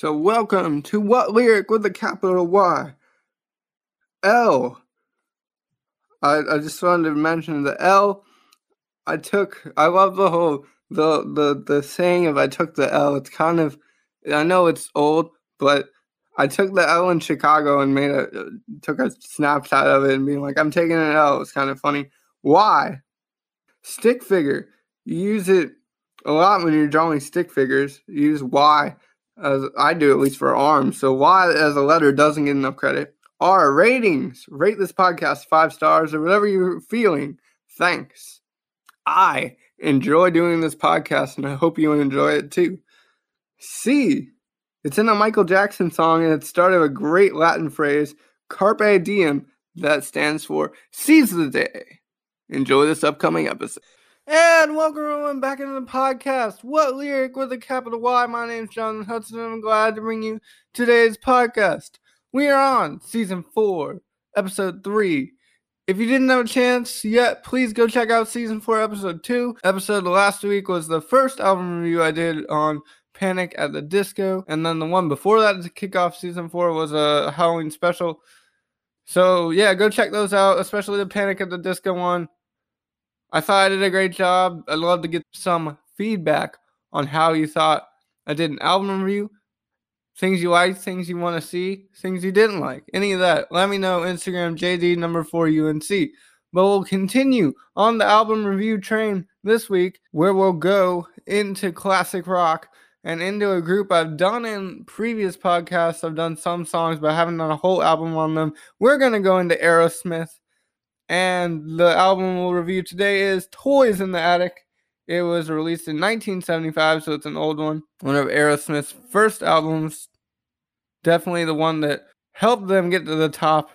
So, welcome to What Lyric with a capital Y? L. I, I just wanted to mention the L. I took, I love the whole, the, the, the saying of I took the L. It's kind of, I know it's old, but I took the L in Chicago and made a, uh, took a snapshot of it and being like, I'm taking an L. It's kind of funny. Why? Stick figure. You use it a lot when you're drawing stick figures. You use Y as I do at least for arms. So Y as a letter doesn't get enough credit. R ratings. Rate this podcast five stars or whatever you're feeling. Thanks. I enjoy doing this podcast and I hope you enjoy it too. C. It's in a Michael Jackson song and it started a great Latin phrase, Carpe Diem, that stands for seize the day. Enjoy this upcoming episode. And welcome everyone back into the podcast. What lyric with a capital Y? My name's John Hudson, and I'm glad to bring you today's podcast. We are on season four, episode three. If you didn't have a chance yet, please go check out season four, episode two. Episode last week was the first album review I did on Panic at the Disco, and then the one before that to kick off season four was a Halloween special. So yeah, go check those out, especially the Panic at the Disco one. I thought I did a great job. I'd love to get some feedback on how you thought I did an album review. Things you liked, things you want to see, things you didn't like. Any of that. Let me know. Instagram JD number four UNC. But we'll continue on the album review train this week, where we'll go into classic rock and into a group I've done in previous podcasts. I've done some songs, but I haven't done a whole album on them. We're going to go into Aerosmith and the album we'll review today is Toys in the Attic. It was released in 1975, so it's an old one. One of Aerosmith's first albums. Definitely the one that helped them get to the top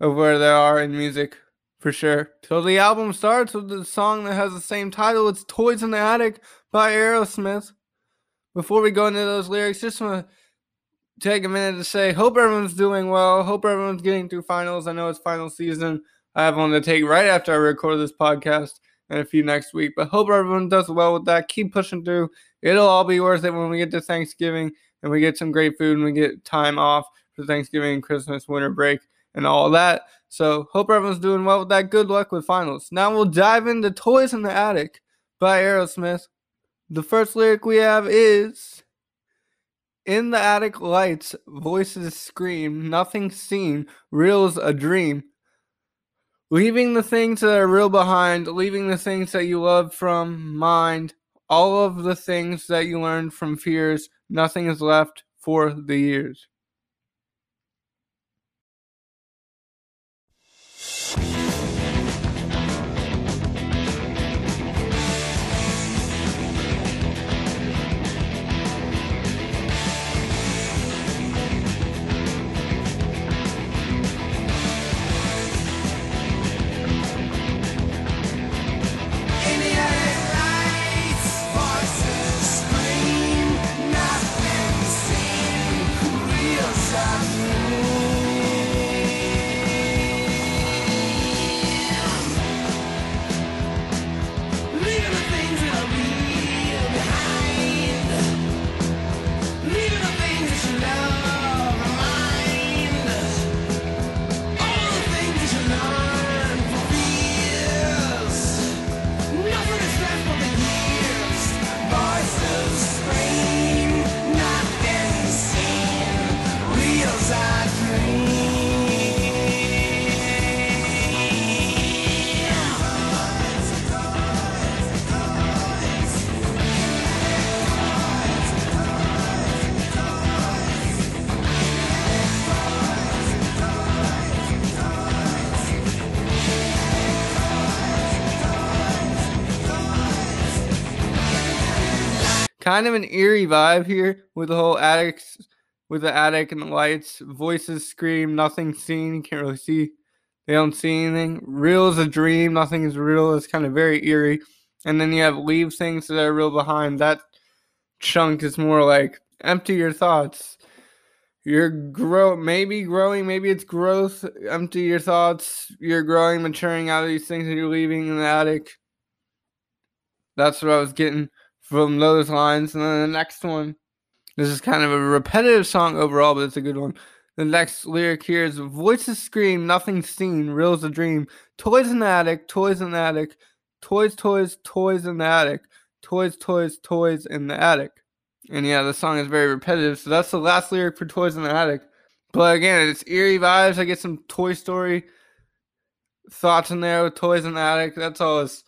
of where they are in music, for sure. So the album starts with the song that has the same title. It's Toys in the Attic by Aerosmith. Before we go into those lyrics, just want to take a minute to say, hope everyone's doing well. Hope everyone's getting through finals. I know it's final season. I have one to take right after I record this podcast and a few next week. But hope everyone does well with that. Keep pushing through. It'll all be worth it when we get to Thanksgiving and we get some great food and we get time off for Thanksgiving, Christmas, winter break, and all that. So hope everyone's doing well with that. Good luck with finals. Now we'll dive into Toys in the Attic by Aerosmith. The first lyric we have is In the attic lights, voices scream, nothing seen, real's a dream. Leaving the things that are real behind, leaving the things that you love from mind, all of the things that you learned from fears, nothing is left for the years. Kind of an eerie vibe here with the whole attic, with the attic and the lights. Voices scream, nothing seen. Can't really see. They don't see anything. Real is a dream. Nothing is real. It's kind of very eerie. And then you have leave things that are real behind. That chunk is more like empty your thoughts. You're grow maybe growing, maybe it's growth. Empty your thoughts. You're growing, maturing out of these things that you're leaving in the attic. That's what I was getting from those lines. And then the next one, This is kind of a repetitive song overall, but it's a good one. The next lyric here is voices scream, nothing seen, real's a dream. Toys in the attic, toys in the attic, toys, toys, toys in the attic, toys, toys, toys in the attic. And yeah, the song is very repetitive. So that's the last lyric for Toys in the Attic. But again, it's eerie vibes. I get some Toy Story thoughts in there with Toys in the Attic. That's all. It's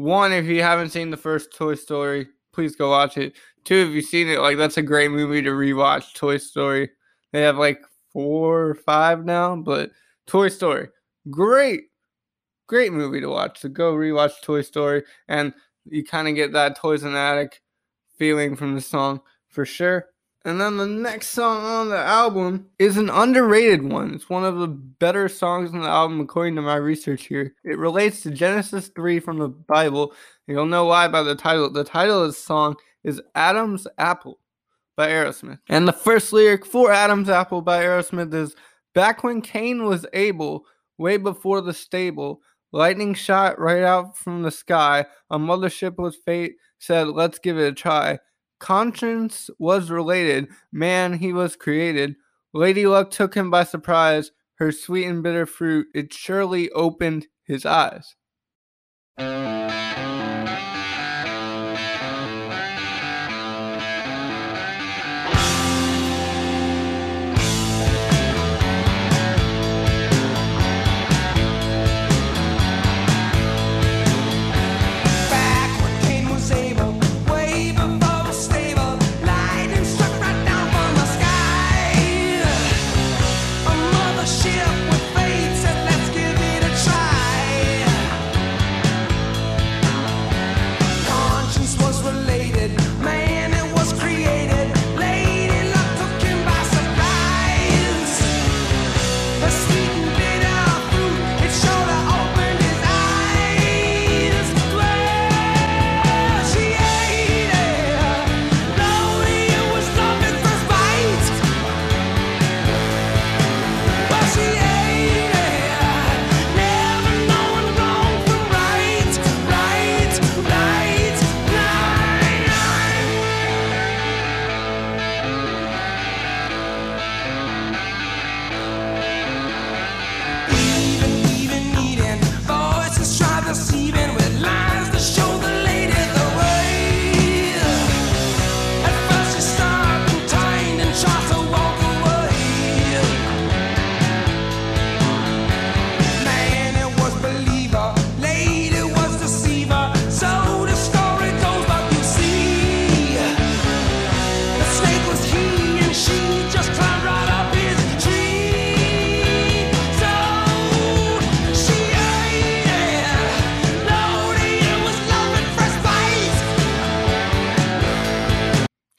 one, if you haven't seen the first Toy Story, please go watch it. Two, if you've seen it, like that's a great movie to rewatch. Toy Story. They have like four or five now, but Toy Story, great, great movie to watch. So go rewatch Toy Story, and you kind of get that Toys in Attic feeling from the song for sure. And then the next song on the album is an underrated one. It's one of the better songs on the album, according to my research here. It relates to Genesis 3 from the Bible. You'll know why by the title. The title of the song is Adam's Apple by Aerosmith. And the first lyric for Adam's Apple by Aerosmith is Back when Cain was able, way before the stable, lightning shot right out from the sky, a mothership with fate, said, Let's give it a try. Conscience was related, man, he was created. Lady Luck took him by surprise, her sweet and bitter fruit, it surely opened his eyes.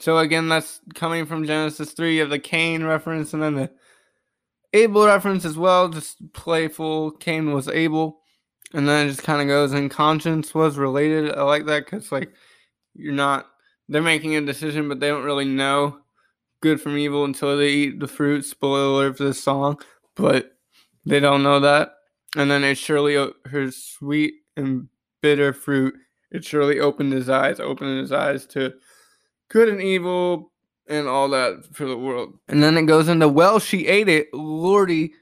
So again, that's coming from Genesis 3 of the Cain reference and then the Abel reference as well, just playful. Cain was Abel. And then it just kind of goes, and conscience was related. I like that because, like, you're not, they're making a decision, but they don't really know good from evil until they eat the fruit. Spoiler for this song, but they don't know that. And then it surely, her sweet and bitter fruit, it surely opened his eyes, opened his eyes to good and evil and all that for the world. And then it goes into, well, she ate it. Lordy,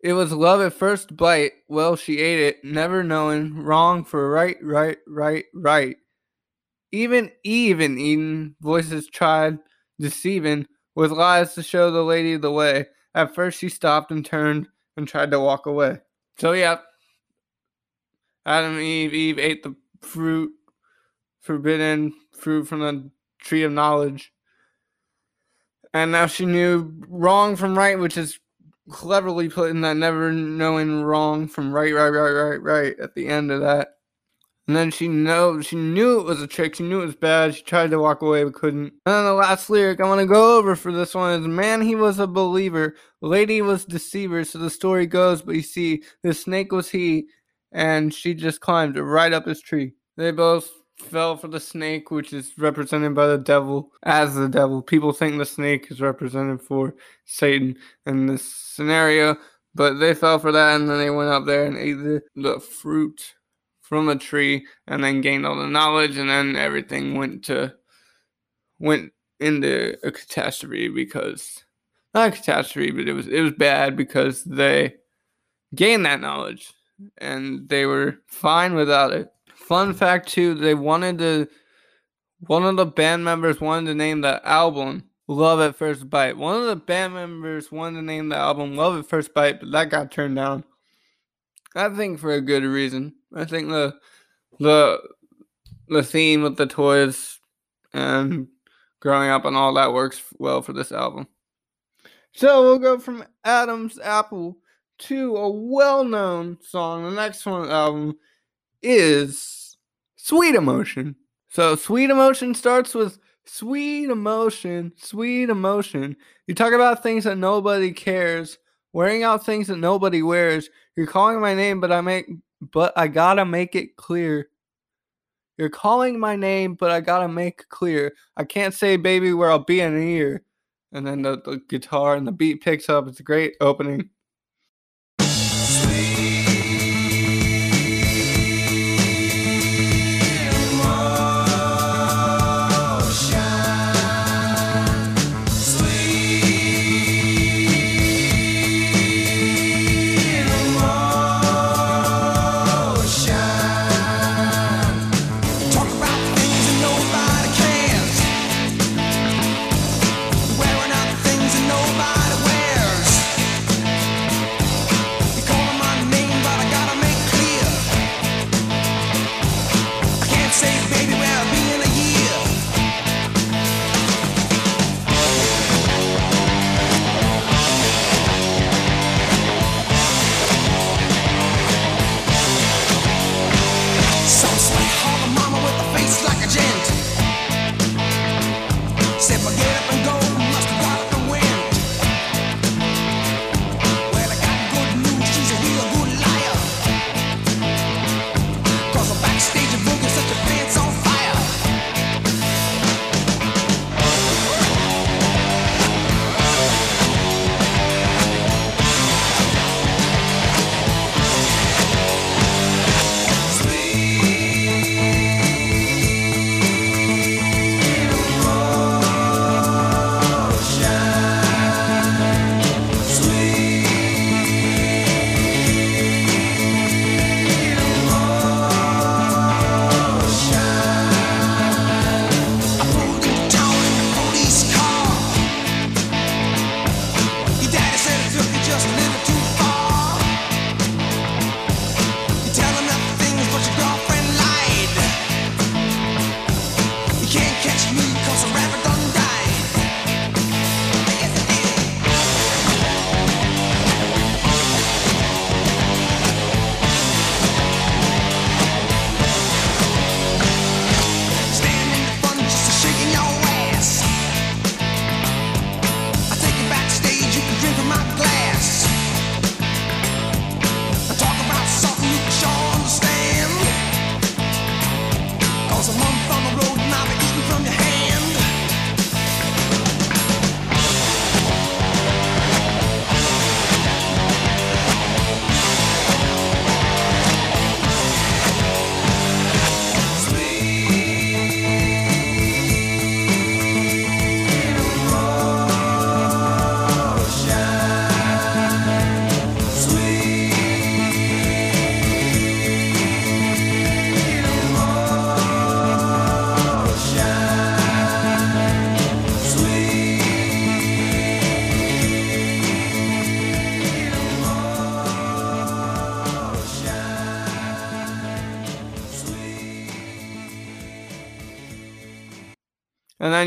it was love at first bite. Well, she ate it, never knowing wrong for right, right, right, right. Even Eve even Eden voices tried deceiving with lies to show the lady the way. At first, she stopped and turned and tried to walk away. So, yeah, Adam and Eve, Eve ate the fruit, forbidden fruit from the tree of knowledge. And now she knew wrong from right, which is cleverly put in that never knowing wrong from right, right, right, right, right at the end of that. And then she know she knew it was a trick. She knew it was bad. She tried to walk away but couldn't. And then the last lyric I want to go over for this one is Man, he was a believer. Lady was deceiver. So the story goes, but you see, the snake was he, and she just climbed right up his tree. They both fell for the snake, which is represented by the devil as the devil. People think the snake is represented for Satan in this scenario, but they fell for that and then they went up there and ate the, the fruit from a tree and then gained all the knowledge and then everything went to went into a catastrophe because not a catastrophe, but it was it was bad because they gained that knowledge and they were fine without it. Fun fact too, they wanted to one of the band members wanted to name the album Love at First Bite. One of the band members wanted to name the album Love at First Bite, but that got turned down. I think for a good reason. I think the the the theme with the toys and growing up and all that works well for this album. So we'll go from Adam's Apple to a well-known song. The next one album is Sweet Emotion. So Sweet Emotion starts with sweet emotion, sweet emotion. You talk about things that nobody cares, wearing out things that nobody wears. You're calling my name, but I make but I gotta make it clear. You're calling my name, but I gotta make clear. I can't say baby where I'll be in a year. And then the, the guitar and the beat picks up. It's a great opening.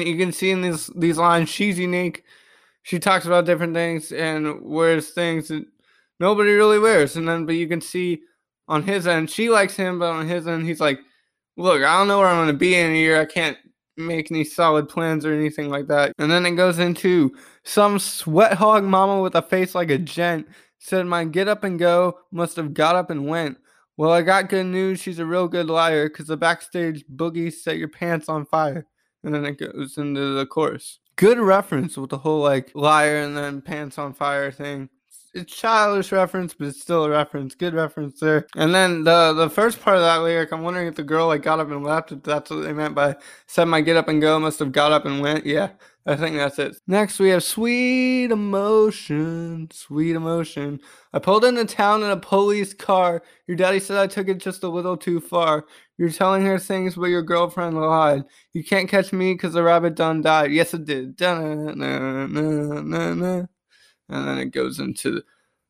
And you can see in these these lines, she's unique. She talks about different things and wears things that nobody really wears. And then, but you can see on his end, she likes him, but on his end, he's like, "Look, I don't know where I'm going to be in a year. I can't make any solid plans or anything like that." And then it goes into some sweat hog mama with a face like a gent said, "My get up and go must have got up and went." Well, I got good news. She's a real good liar because the backstage boogie set your pants on fire and then it goes into the chorus. Good reference with the whole like liar and then pants on fire thing. it's childish reference, but it's still a reference. Good reference there. And then the the first part of that lyric, I'm wondering if the girl like got up and left. If that's what they meant by said my get up and go must have got up and went. Yeah, I think that's it. Next we have sweet emotion, sweet emotion. I pulled into town in a police car. Your daddy said I took it just a little too far. You're telling her things, but your girlfriend lied. You can't catch me because the rabbit done died. Yes, it did. And then it goes into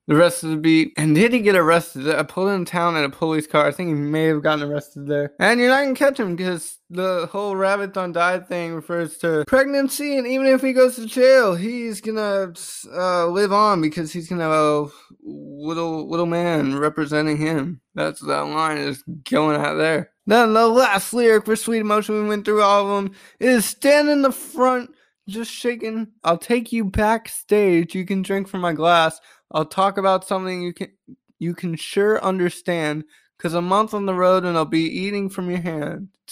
the rest of the beat. And did he get arrested? I pulled in town in a police car. I think he may have gotten arrested there. And you're not gonna catch him because the whole rabbit don't die thing refers to pregnancy. And even if he goes to jail, he's gonna uh, live on because he's gonna have a little little man representing him. That's that line is going out there. Then the last lyric for Sweet Emotion, we went through all of them, is stand in the front just shaking. I'll take you backstage. You can drink from my glass. I'll talk about something you can you can sure understand. Cause a month on the road and I'll be eating from your hand.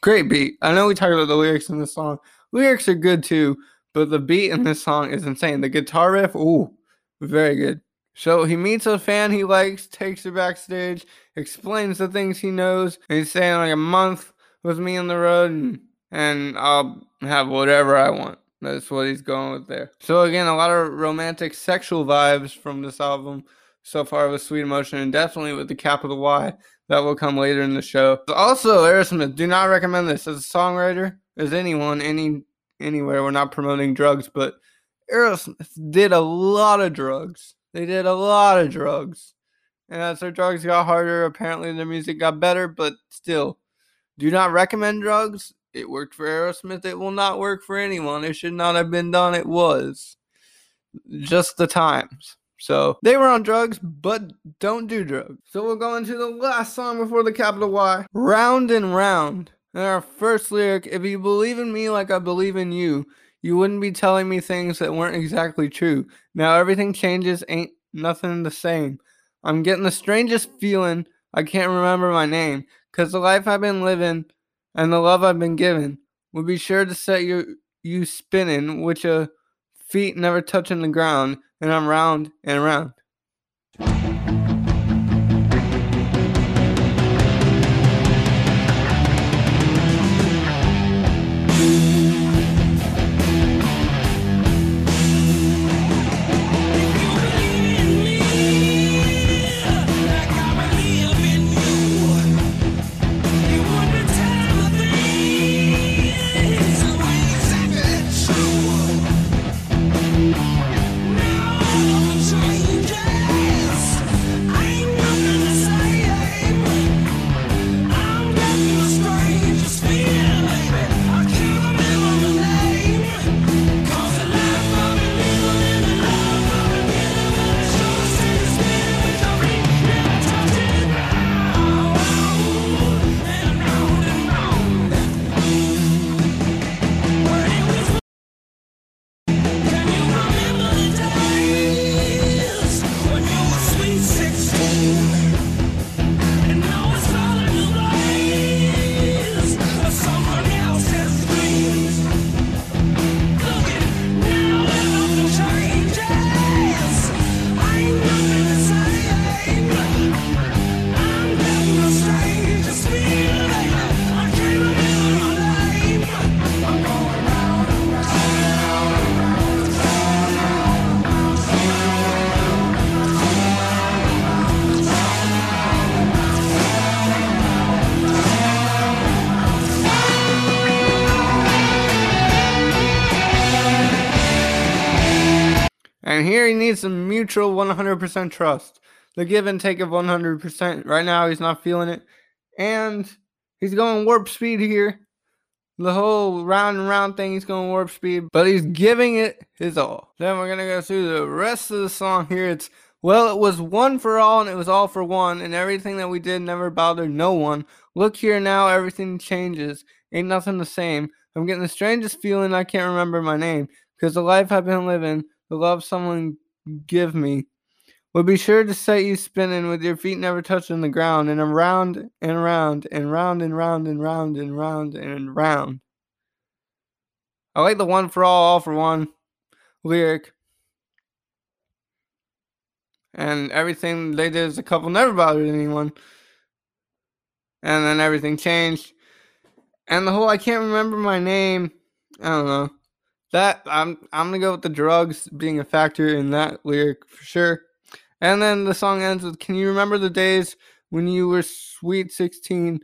Great beat. I know we talked about the lyrics in this song. Lyrics are good too, but the beat in this song is insane. The guitar riff, ooh, very good. So he meets a fan he likes, takes her backstage, explains the things he knows, and he's saying like a month with me on the road and, and I'll have whatever I want. That's what he's going with there. So again, a lot of romantic sexual vibes from this album so far with Sweet Emotion and definitely with the capital Y. That will come later in the show. Also, Aerosmith, do not recommend this as a songwriter, as anyone, any anywhere. We're not promoting drugs, but Aerosmith did a lot of drugs they did a lot of drugs. And as their drugs got harder, apparently their music got better, but still, do not recommend drugs. It worked for Aerosmith. It will not work for anyone. It should not have been done. It was just the times. So they were on drugs, but don't do drugs. So we'll go into the last song before the capital Y Round and Round. And our first lyric If you believe in me like I believe in you, you wouldn't be telling me things that weren't exactly true. Now everything changes, ain't nothing the same. I'm getting the strangest feeling I can't remember my name. Cause the life I've been living and the love I've been given will be sure to set you you spinning, which a feet never touching the ground, and I'm round and round. And here he needs some mutual 100% trust. The give and take of 100%. Right now, he's not feeling it. And he's going warp speed here. The whole round and round thing, he's going warp speed, but he's giving it his all. Then we're going to go through the rest of the song here. It's, well, it was one for all and it was all for one, and everything that we did never bothered no one. Look here now, everything changes. Ain't nothing the same. I'm getting the strangest feeling I can't remember my name, because the life I've been living the love someone give me will be sure to set you spinning with your feet never touching the ground and around and around and round and round and round and round and round. I like the one for all, all for one lyric. And everything they did as a couple never bothered anyone. And then everything changed. And the whole I can't remember my name. I don't know. That I'm I'm gonna go with the drugs being a factor in that lyric for sure. And then the song ends with Can you remember the days when you were sweet 16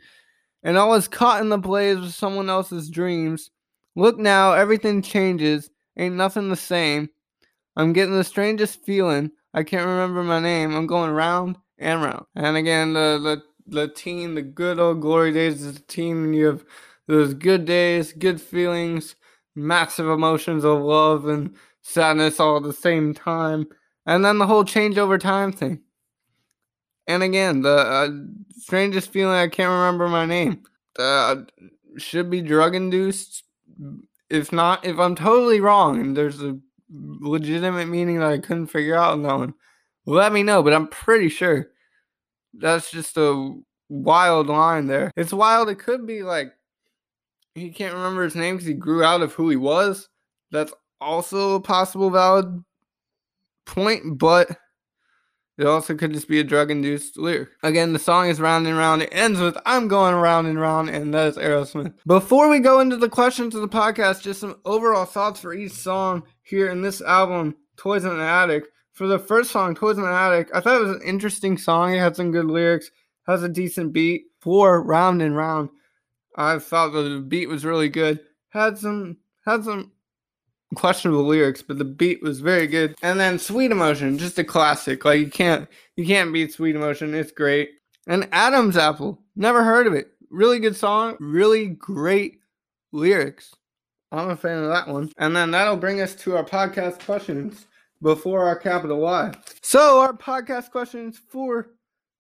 and I was caught in the blaze of someone else's dreams? Look now, everything changes. Ain't nothing the same. I'm getting the strangest feeling. I can't remember my name. I'm going round and round. And again, the the the teen, the good old glory days as the teen, and you have those good days, good feelings, massive emotions of love and sadness all at the same time, and then the whole change over time thing. And again, the uh, strangest feeling I can't remember my name. Uh, should be drug induced. If not, if I'm totally wrong and there's a legitimate meaning that I couldn't figure out on that one, let me know. But I'm pretty sure that's just a wild line there. It's wild. It could be like he can't remember his name because he grew out of who he was. That's also a possible valid point, but it also could just be a drug induced lyric. Again, the song is round and round. It ends with I'm going round and round, and that is Aerosmith. Before we go into the questions of the podcast, just some overall thoughts for each song here in this album, Toys in the Attic. For the first song, Toys in the Attic, I thought it was an interesting song. It had some good lyrics, has a decent beat. For Round and Round, I thought the beat was really good. Had some had some questionable lyrics, but the beat was very good. And then Sweet Emotion, just a classic. Like you can't you can't beat Sweet Emotion. It's great. And Adam's Apple, never heard of it. Really good song, really great lyrics. I'm a fan of that one. And then that'll bring us to our podcast questions before our capital Y. So our podcast questions for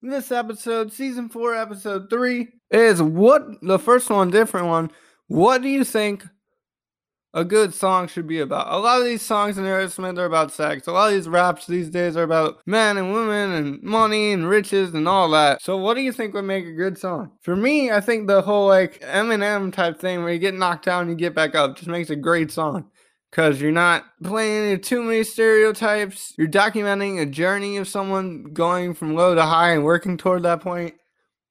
this episode, season four, episode three, is what the first one, different one. What do you think a good song should be about. A lot of these songs in Aerosmith are about sex. A lot of these raps these days are about men and women and money and riches and all that. So what do you think would make a good song? For me, I think the whole like Eminem type thing where you get knocked down and you get back up just makes a great song. Cause you're not playing too many stereotypes. You're documenting a journey of someone going from low to high and working toward that point.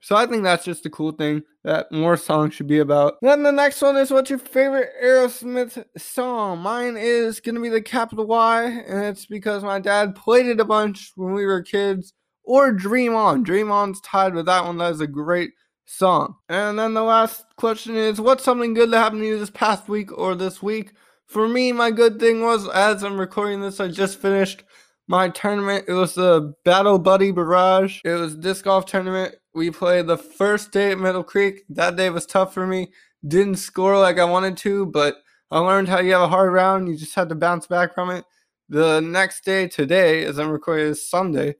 So I think that's just a cool thing that more songs should be about. Then the next one is what's your favorite Aerosmith song? Mine is gonna be the capital Y, and it's because my dad played it a bunch when we were kids. Or Dream On. Dream On's tied with that one. That is a great song. And then the last question is what's something good that happened to you this past week or this week? For me, my good thing was as I'm recording this, I just finished my tournament. It was the Battle Buddy Barrage. It was disc golf tournament. We played the first day at Middle Creek. That day was tough for me. Didn't score like I wanted to, but I learned how you have a hard round. You just had to bounce back from it. The next day, today, as I'm recording this Sunday,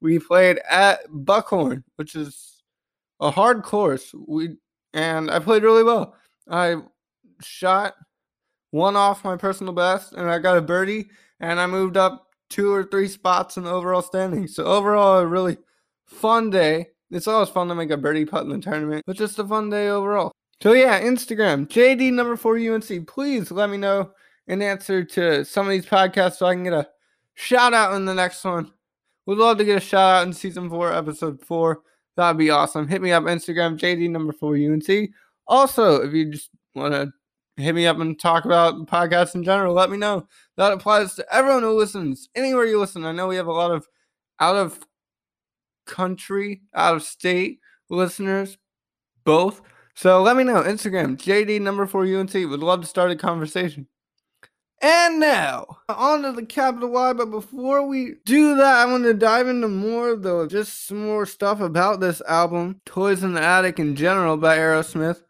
we played at Buckhorn, which is a hard course. We and I played really well. I shot one off my personal best, and I got a birdie, and I moved up two or three spots in the overall standing. So overall, a really fun day. It's always fun to make a birdie putt in the tournament, but just a fun day overall. So yeah, Instagram JD number four UNC. Please let me know an answer to some of these podcasts so I can get a shout out in the next one. Would love to get a shout out in season four, episode four. That'd be awesome. Hit me up Instagram JD number four UNC. Also, if you just want to hit me up and talk about podcasts in general. Let me know. That applies to everyone who listens, anywhere you listen. I know we have a lot of out of country, out of state listeners, both. So let me know. Instagram, JD number four UNC. Would love to start a conversation. And now, on to the capital Y. But before we do that, I want to dive into more, though, just some more stuff about this album, Toys in the Attic in general by Aerosmith.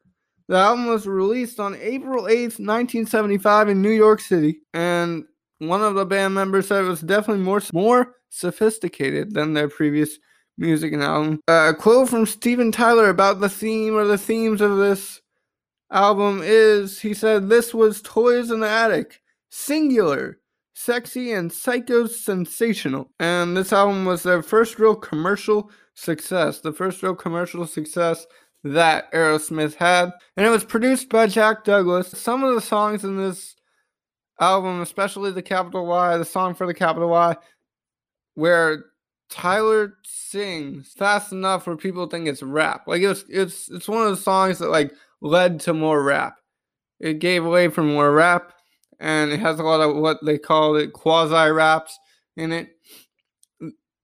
The album was released on April 8th, 1975 in New York City, and one of the band members said it was definitely more more sophisticated than their previous music and album. Uh, a quote from Steven Tyler about the theme or the themes of this album is he said this was Toys in the Attic, singular, sexy and psycho sensational. And this album was their first real commercial success, the first real commercial success that Aerosmith had, and it was produced by Jack Douglas. Some of the songs in this album, especially the capital Y, the song for the capital Y, where Tyler sings fast enough where people think it's rap. Like it's it's it's one of the songs that like led to more rap. It gave away from more rap, and it has a lot of what they call it quasi raps in it.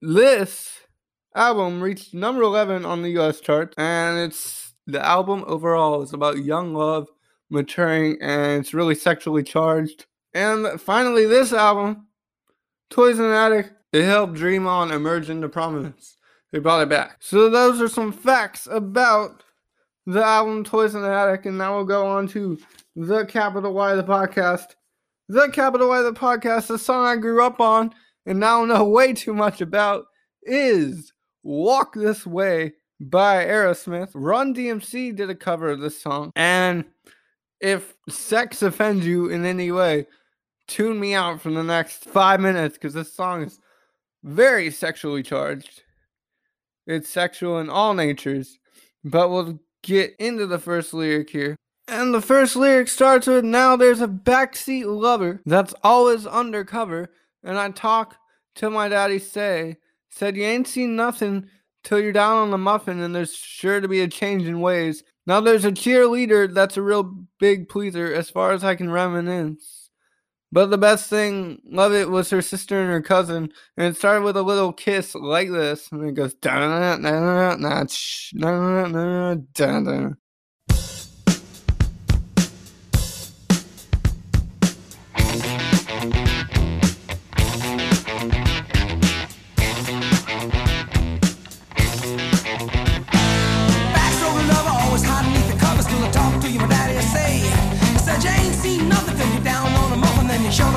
This album reached number 11 on the US chart, and it's the album overall is about young love, maturing, and it's really sexually charged. And finally, this album, Toys in the Attic, it helped Dream On emerge into prominence. They brought it back. So those are some facts about the album Toys in the Attic, and now we'll go on to the capital Y the podcast. The capital Y the podcast, the song I grew up on and now know way too much about, is Walk This Way by Aerosmith. Run DMC did a cover of this song. And if sex offends you in any way, tune me out for the next five minutes because this song is very sexually charged. It's sexual in all natures. But we'll get into the first lyric here. And the first lyric starts with Now there's a backseat lover that's always undercover. And I talk till my daddy say, Said you ain't seen nothing till you're down on the muffin, and there's sure to be a change in ways. Now there's a cheerleader that's a real big pleaser as far as I can reminisce. But the best thing of it was her sister and her cousin, and it started with a little kiss like this, and it goes da da da da da da da da da. Backstory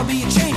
be a change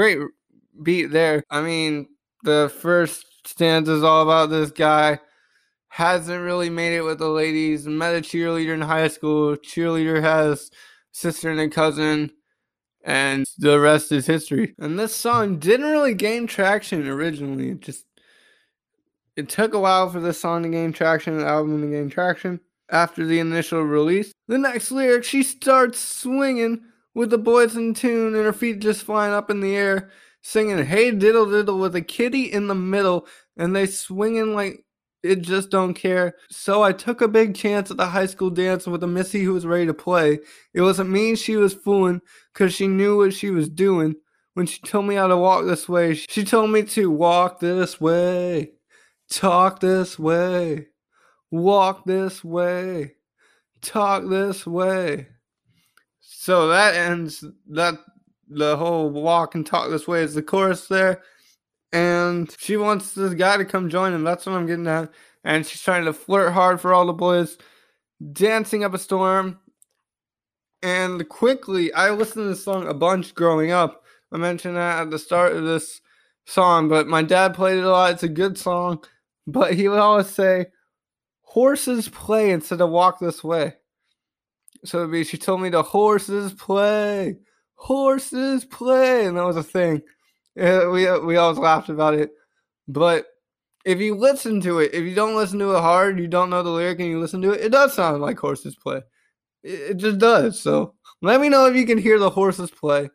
Great beat there. I mean, the first stanza is all about this guy hasn't really made it with the ladies. Met a cheerleader in high school. Cheerleader has sister and a cousin, and the rest is history. And this song didn't really gain traction originally. It just it took a while for this song to gain traction, the album to gain traction. After the initial release, the next lyric, she starts swinging with the boys in tune and her feet just flying up in the air, singing "Hey Diddle Diddle" with a kitty in the middle, and they swinging like it just don't care. So I took a big chance at the high school dance with a missy who was ready to play. It wasn't me she was fooling, cause she knew what she was doing. When she told me how to walk this way, she told me to walk this way, talk this way, walk this way, talk this way. So that ends that the whole walk and talk this way is the chorus there and she wants this guy to come join him. That's what I'm getting at. And she's trying to flirt hard for all the boys, dancing up a storm. And quickly, I listened to this song a bunch growing up. I mentioned that at the start of this song, but my dad played it a lot. It's a good song, but he would always say, Horses play instead of walk this way. So be, she told me to horses play, horses play. And that was a thing. We we always laughed about it. But if you listen to it, if you don't listen to it hard, you don't know the lyric, and you listen to it, it does sound like horses play. It, it just does. So let me know if you can hear the horses play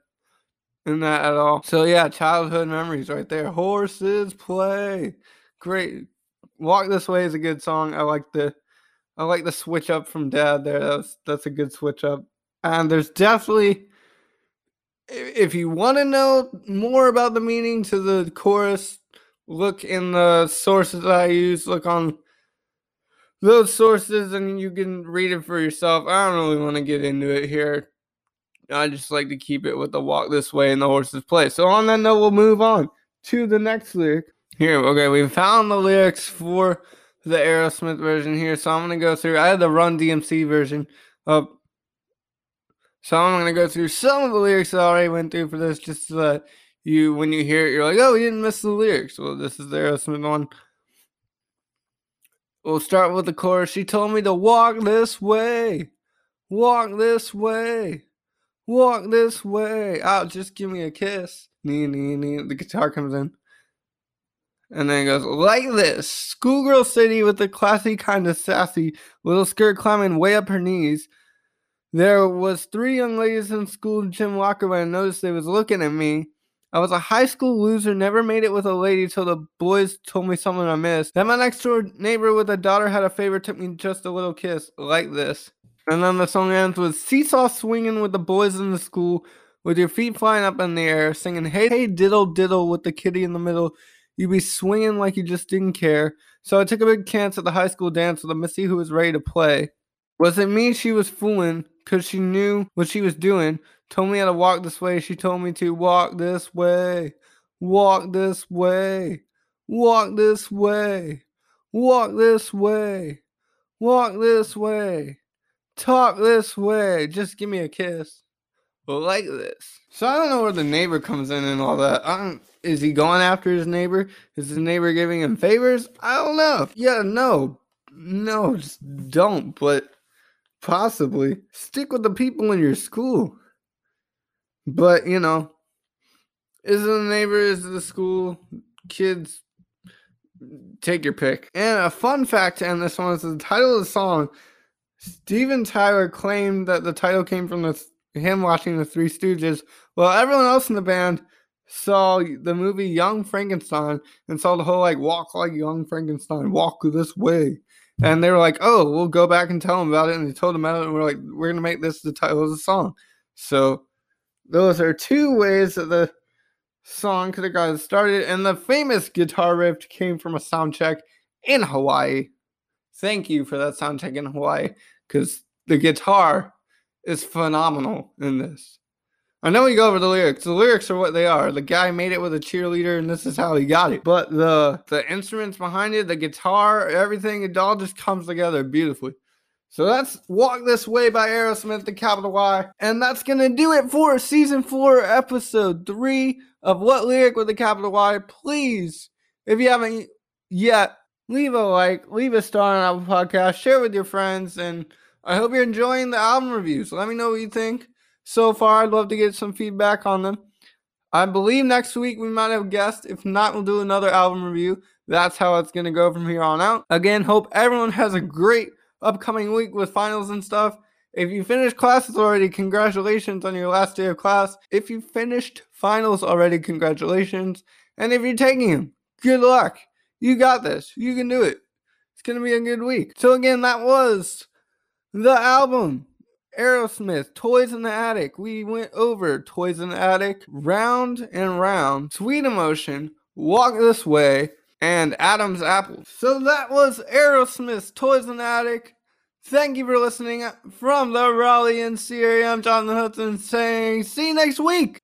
in that at all. So yeah, childhood memories right there. Horses play. Great. Walk This Way is a good song. I like the I like the switch up from Dad there. That's that's a good switch up. And there's definitely if you want to know more about the meaning to the chorus, look in the sources that I use. Look on those sources and you can read it for yourself. I don't really want to get into it here. I just like to keep it with the walk this way and the horses play. So on that note, we'll move on to the next lyric. Here, okay, we found the lyrics for the Aerosmith version here. So I'm gonna go through. I had the Run DMC version up so I'm to go through some of the lyrics I already went through for this, just so that you, when you hear it, you're like, oh, we didn't miss the lyrics. Well, this is the Aerosmith one. We'll start with the chorus. She told me to walk this way, walk this way, walk this way. Oh, just give me a kiss. Nee, nee, nee. The guitar comes in. And then it goes like this Schoolgirl City with the classy, kind of sassy little skirt climbing way up her knees. There was three young ladies in school gym locker when I noticed they was looking at me. I was a high school loser, never made it with a lady till the boys told me something I missed. Then my next door neighbor with a daughter had a favor, took me just a little kiss, like this. And then the song ends with seesaw swinging with the boys in the school, with your feet flying up in the air, singing hey hey diddle diddle with the kitty in the middle. You'd be swinging like you just didn't care. So I took a big chance at the high school dance with a missy who was ready to play. Was it me she was fooling? because she knew what she was doing. Told me how to walk this way. She told me to walk this way, walk this way, walk this way, walk this way, walk this way, talk this way. Just give me a kiss. Like this. So I don't know where the neighbor comes in and all that. Is he going after his neighbor? Is his neighbor giving him favors? I don't know. Yeah, no. No, just don't. But Possibly. Stick with the people in your school. But, you know, is the neighbor, is the school? Kids, take your pick. And a fun fact to end this one is the title of the song. Steven Tyler claimed that the title came from the, him watching the Three Stooges. Well, everyone else in the band saw the movie Young Frankenstein and saw the whole like walk like Young Frankenstein, walk this way. And they were like, "Oh, we'll go back and tell them about it." And they told them about it, and we're like, "We're gonna make this the title of the song." So those are two ways that the song could have gotten started. And the famous guitar riff came from a sound check in Hawaii. Thank you for that sound check in Hawaii, because the guitar is phenomenal in this. I know we go over the lyrics. The lyrics are what they are. The guy made it with a cheerleader, and this is how he got it. But the the instruments behind it, the guitar, everything, it all just comes together beautifully. So that's Walk This Way by Aerosmith, the capital Y. And that's going to do it for season four, episode three of What Lyric with the capital Y. Please, if you haven't yet, leave a like, leave a star on Apple Podcast, share with your friends, and I hope you're enjoying the album reviews. Let me know what you think so far. I'd love to get some feedback on them. I believe next week we might have guest. If not, we'll do another album review. That's how it's going to go from here on out. Again, hope everyone has a great upcoming week with finals and stuff. If you finished classes already, congratulations on your last day of class. If you finished finals already, congratulations. And if you're taking them, good luck. You got this. You can do it. It's going to be a good week. So, again, that was the album Aerosmith, Toys in the Attic. We went over Toys in the Attic, Round and Round, Sweet Emotion, Walk This Way, and Adam's Apple. So that was Aerosmith's Toys in the Attic. Thank you for listening from the Raleigh NC area. I'm Jonathan Hudson saying, see you next week.